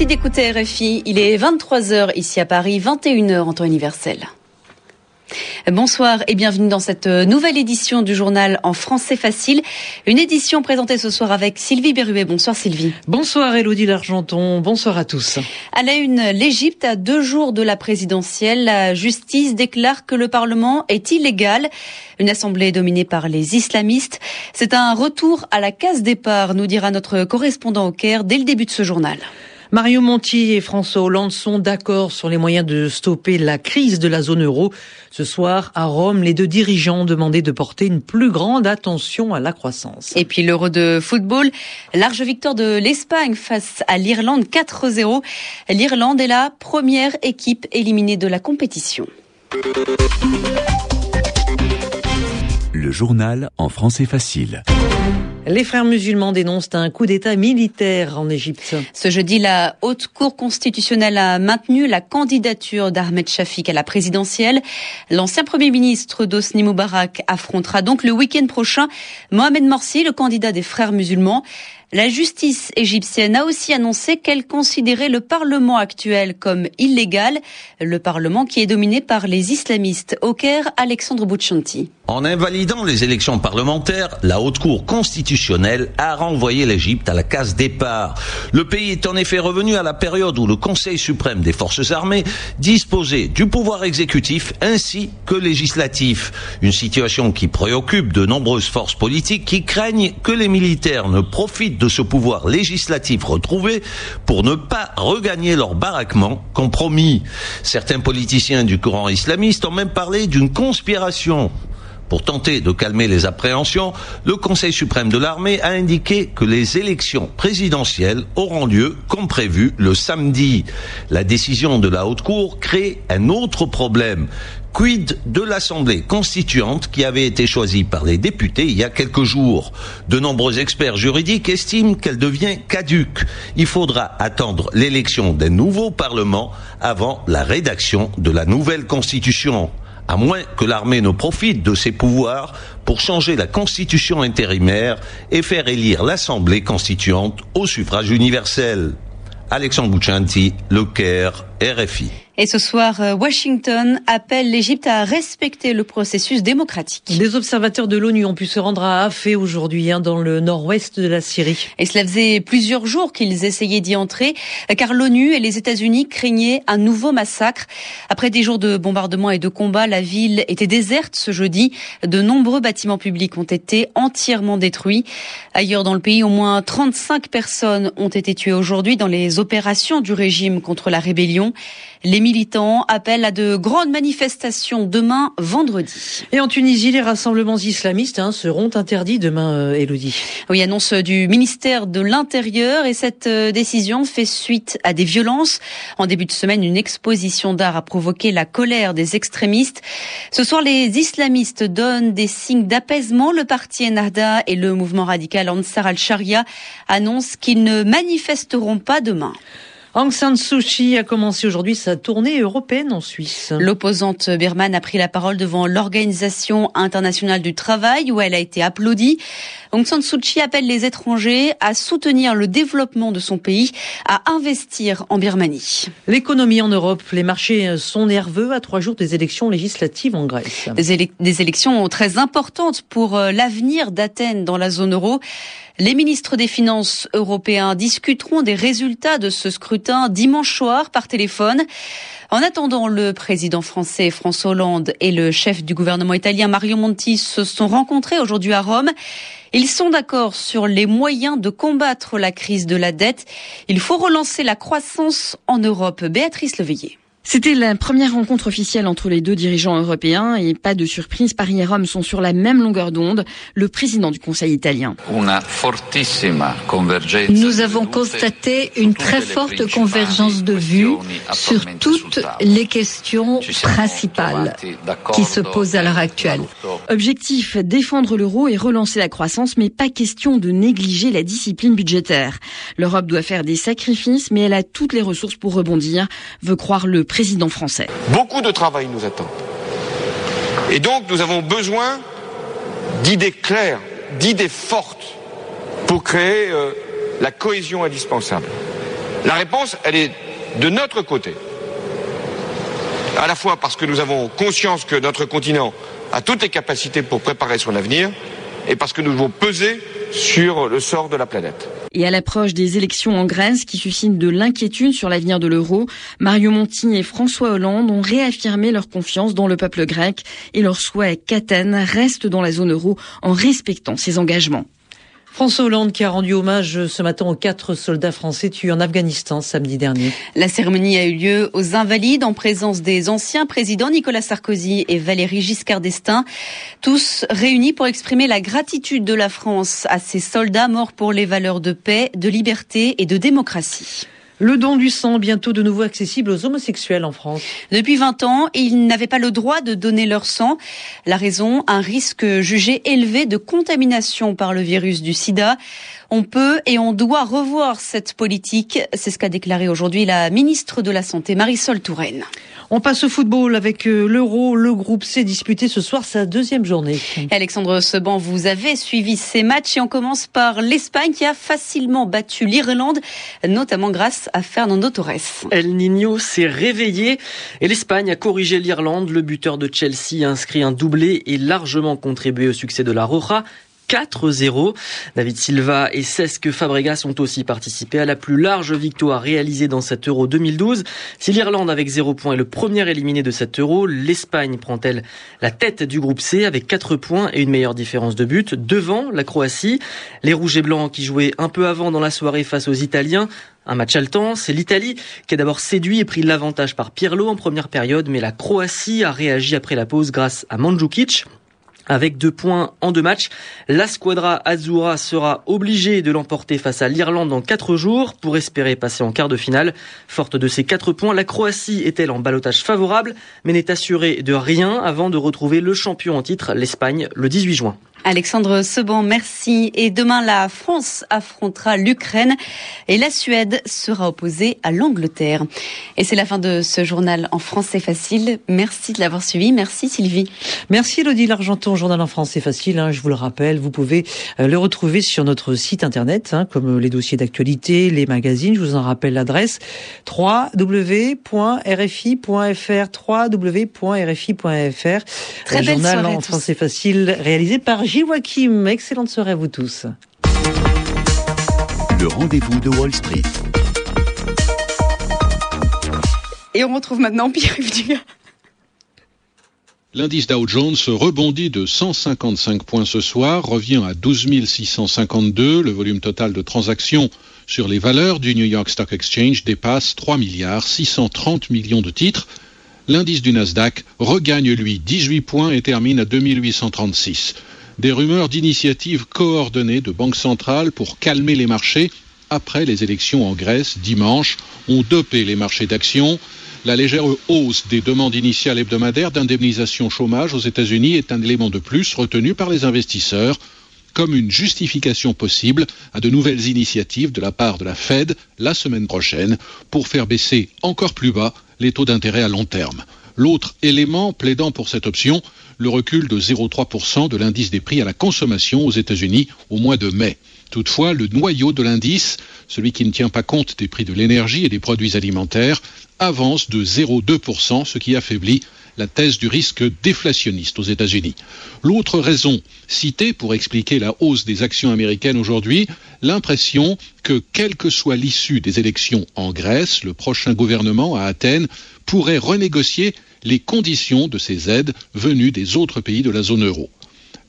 Merci d'écouter RFI. Il est 23h ici à Paris, 21h en temps universel. Bonsoir et bienvenue dans cette nouvelle édition du journal en français facile. Une édition présentée ce soir avec Sylvie Berruet. Bonsoir Sylvie. Bonsoir Elodie Largenton. Bonsoir à tous. À la une, l'Égypte, à deux jours de la présidentielle, la justice déclare que le Parlement est illégal. Une assemblée dominée par les islamistes. C'est un retour à la case départ, nous dira notre correspondant au Caire dès le début de ce journal. Mario Monti et François Hollande sont d'accord sur les moyens de stopper la crise de la zone euro. Ce soir, à Rome, les deux dirigeants ont demandé de porter une plus grande attention à la croissance. Et puis l'euro de football, large victoire de l'Espagne face à l'Irlande 4-0. L'Irlande est la première équipe éliminée de la compétition. Le journal en français facile. Les frères musulmans dénoncent un coup d'État militaire en Égypte. Ce jeudi, la Haute Cour constitutionnelle a maintenu la candidature d'Ahmed Shafik à la présidentielle. L'ancien Premier ministre d'Osni Moubarak affrontera donc le week-end prochain Mohamed Morsi, le candidat des frères musulmans. La justice égyptienne a aussi annoncé qu'elle considérait le Parlement actuel comme illégal, le Parlement qui est dominé par les islamistes. Au Caire, Alexandre Bouchanti. En invalidant les élections parlementaires, la Haute Cour constitutionnelle a renvoyé l'Égypte à la case départ. Le pays est en effet revenu à la période où le Conseil suprême des forces armées disposait du pouvoir exécutif ainsi que législatif. Une situation qui préoccupe de nombreuses forces politiques qui craignent que les militaires ne profitent de ce pouvoir législatif retrouvé pour ne pas regagner leur baraquement compromis. Certains politiciens du courant islamiste ont même parlé d'une conspiration. Pour tenter de calmer les appréhensions, le Conseil suprême de l'armée a indiqué que les élections présidentielles auront lieu comme prévu le samedi. La décision de la Haute Cour crée un autre problème. Quid de l'Assemblée constituante qui avait été choisie par les députés il y a quelques jours? De nombreux experts juridiques estiment qu'elle devient caduque. Il faudra attendre l'élection d'un nouveau Parlement avant la rédaction de la nouvelle Constitution à moins que l'armée ne profite de ses pouvoirs pour changer la constitution intérimaire et faire élire l'Assemblée constituante au suffrage universel. Alexandre Bouchanti, Le Caire, RFI. Et ce soir, euh, Washington appelle l'Égypte à respecter le processus démocratique. Des observateurs de l'ONU ont pu se rendre à Afé aujourd'hui, hein, dans le nord-ouest de la Syrie. Et cela faisait plusieurs jours qu'ils essayaient d'y entrer, car l'ONU et les États-Unis craignaient un nouveau massacre. Après des jours de bombardements et de combats, la ville était déserte ce jeudi. De nombreux bâtiments publics ont été entièrement détruits. Ailleurs dans le pays, au moins 35 personnes ont été tuées aujourd'hui dans les opérations du régime contre la rébellion. Les militants appellent à de grandes manifestations demain, vendredi. Et en Tunisie, les rassemblements islamistes hein, seront interdits demain, euh, Elodie. Oui, annonce du ministère de l'Intérieur et cette euh, décision fait suite à des violences. En début de semaine, une exposition d'art a provoqué la colère des extrémistes. Ce soir, les islamistes donnent des signes d'apaisement. Le parti Ennahda et le mouvement radical Ansar al-Sharia annoncent qu'ils ne manifesteront pas demain. Aung San Suu Kyi a commencé aujourd'hui sa tournée européenne en Suisse. L'opposante birmane a pris la parole devant l'Organisation internationale du travail où elle a été applaudie. Aung San Suu Kyi appelle les étrangers à soutenir le développement de son pays, à investir en Birmanie. L'économie en Europe, les marchés sont nerveux à trois jours des élections législatives en Grèce. Des, des élections très importantes pour euh, l'avenir d'Athènes dans la zone euro. Les ministres des Finances européens discuteront des résultats de ce scrutin dimanche soir par téléphone. En attendant, le président français François Hollande et le chef du gouvernement italien Mario Monti se sont rencontrés aujourd'hui à Rome. Ils sont d'accord sur les moyens de combattre la crise de la dette. Il faut relancer la croissance en Europe. Béatrice Leveillé. C'était la première rencontre officielle entre les deux dirigeants européens et pas de surprise, Paris et Rome sont sur la même longueur d'onde, le président du Conseil italien. Nous avons constaté une très forte convergence de vues sur toutes les questions principales qui se posent à l'heure actuelle. Objectif, défendre l'euro et relancer la croissance, mais pas question de négliger la discipline budgétaire. L'Europe doit faire des sacrifices, mais elle a toutes les ressources pour rebondir, veut croire le président français. Beaucoup de travail nous attend. Et donc nous avons besoin d'idées claires, d'idées fortes pour créer euh, la cohésion indispensable. La réponse, est de notre côté. À la fois parce que nous avons conscience que notre continent a toutes les capacités pour préparer son avenir et parce que nous devons peser sur le sort de la planète. Et à l'approche des élections en Grèce qui suscitent de l'inquiétude sur l'avenir de l'euro, Mario Monti et François Hollande ont réaffirmé leur confiance dans le peuple grec et leur souhait qu'Athènes reste dans la zone euro en respectant ses engagements. François Hollande qui a rendu hommage ce matin aux quatre soldats français tués en Afghanistan samedi dernier. La cérémonie a eu lieu aux Invalides en présence des anciens présidents Nicolas Sarkozy et Valéry Giscard d'Estaing, tous réunis pour exprimer la gratitude de la France à ces soldats morts pour les valeurs de paix, de liberté et de démocratie. Le don du sang, bientôt de nouveau accessible aux homosexuels en France. Depuis 20 ans, ils n'avaient pas le droit de donner leur sang. La raison, un risque jugé élevé de contamination par le virus du sida. On peut et on doit revoir cette politique. C'est ce qu'a déclaré aujourd'hui la ministre de la Santé, Marisol Touraine. On passe au football avec euh, l'Euro. Le groupe s'est disputé ce soir sa deuxième journée. Alexandre Seban, vous avez suivi ces matchs et on commence par l'Espagne qui a facilement battu l'Irlande, notamment grâce à Fernando Torres. El Niño s'est réveillé et l'Espagne a corrigé l'Irlande. Le buteur de Chelsea a inscrit un doublé et largement contribué au succès de la Roja. 4-0. David Silva et Cesc Fabregas ont aussi participé à la plus large victoire réalisée dans cet Euro 2012. Si l'Irlande avec 0 points est le premier éliminé de cet Euro, l'Espagne prend-elle la tête du groupe C avec 4 points et une meilleure différence de but devant la Croatie? Les Rouges et Blancs qui jouaient un peu avant dans la soirée face aux Italiens un match haletant, c'est l'Italie qui a d'abord séduit et pris l'avantage par Pirlo en première période, mais la Croatie a réagi après la pause grâce à Mandzukic. Avec deux points en deux matchs, la squadra Azura sera obligée de l'emporter face à l'Irlande en quatre jours pour espérer passer en quart de finale. Forte de ces quatre points, la Croatie est-elle en balotage favorable, mais n'est assurée de rien avant de retrouver le champion en titre, l'Espagne, le 18 juin. Alexandre Seban, merci. Et demain, la France affrontera l'Ukraine et la Suède sera opposée à l'Angleterre. Et c'est la fin de ce journal en français facile. Merci de l'avoir suivi. Merci Sylvie. Merci Elodie L'Argenton, journal en français facile. Hein, je vous le rappelle, vous pouvez euh, le retrouver sur notre site internet, hein, comme les dossiers d'actualité, les magazines. Je vous en rappelle l'adresse www.rfi.fr www.rfi.fr. Très belle journal en français facile réalisé par Gilles Joachim. Excellente soirée à vous tous. Le rendez-vous de Wall Street. Et on retrouve maintenant Pierre-Yves Dugas. L'indice Dow Jones rebondit de 155 points ce soir, revient à 12 652. Le volume total de transactions sur les valeurs du New York Stock Exchange dépasse 3 milliards 630 millions de titres. L'indice du Nasdaq regagne lui 18 points et termine à 2836. Des rumeurs d'initiatives coordonnées de banques centrales pour calmer les marchés après les élections en Grèce dimanche ont dopé les marchés d'actions. La légère hausse des demandes initiales hebdomadaires d'indemnisation chômage aux États-Unis est un élément de plus retenu par les investisseurs comme une justification possible à de nouvelles initiatives de la part de la Fed la semaine prochaine pour faire baisser encore plus bas les taux d'intérêt à long terme. L'autre élément plaidant pour cette option, le recul de 0,3% de l'indice des prix à la consommation aux États-Unis au mois de mai. Toutefois, le noyau de l'indice, celui qui ne tient pas compte des prix de l'énergie et des produits alimentaires, avance de 0,2%, ce qui affaiblit la thèse du risque déflationniste aux États-Unis. L'autre raison citée pour expliquer la hausse des actions américaines aujourd'hui, l'impression que, quelle que soit l'issue des élections en Grèce, le prochain gouvernement à Athènes pourrait renégocier les conditions de ces aides venues des autres pays de la zone euro.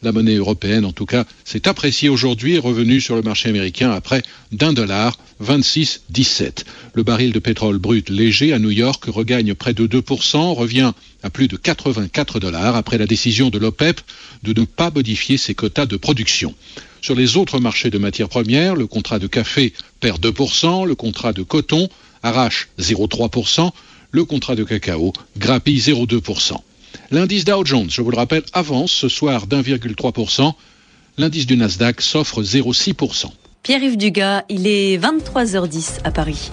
La monnaie européenne, en tout cas, s'est appréciée aujourd'hui et revenue sur le marché américain à près d'un dollar, 26,17. Le baril de pétrole brut léger à New York regagne près de 2%, revient à plus de 84 dollars après la décision de l'OPEP de ne pas modifier ses quotas de production. Sur les autres marchés de matières premières, le contrat de café perd 2%, le contrat de coton arrache 0,3%, le contrat de cacao grappille 0,2%. L'indice Dow Jones, je vous le rappelle, avance ce soir d'1,3%. L'indice du Nasdaq s'offre 0,6%. Pierre-Yves Dugas, il est 23h10 à Paris.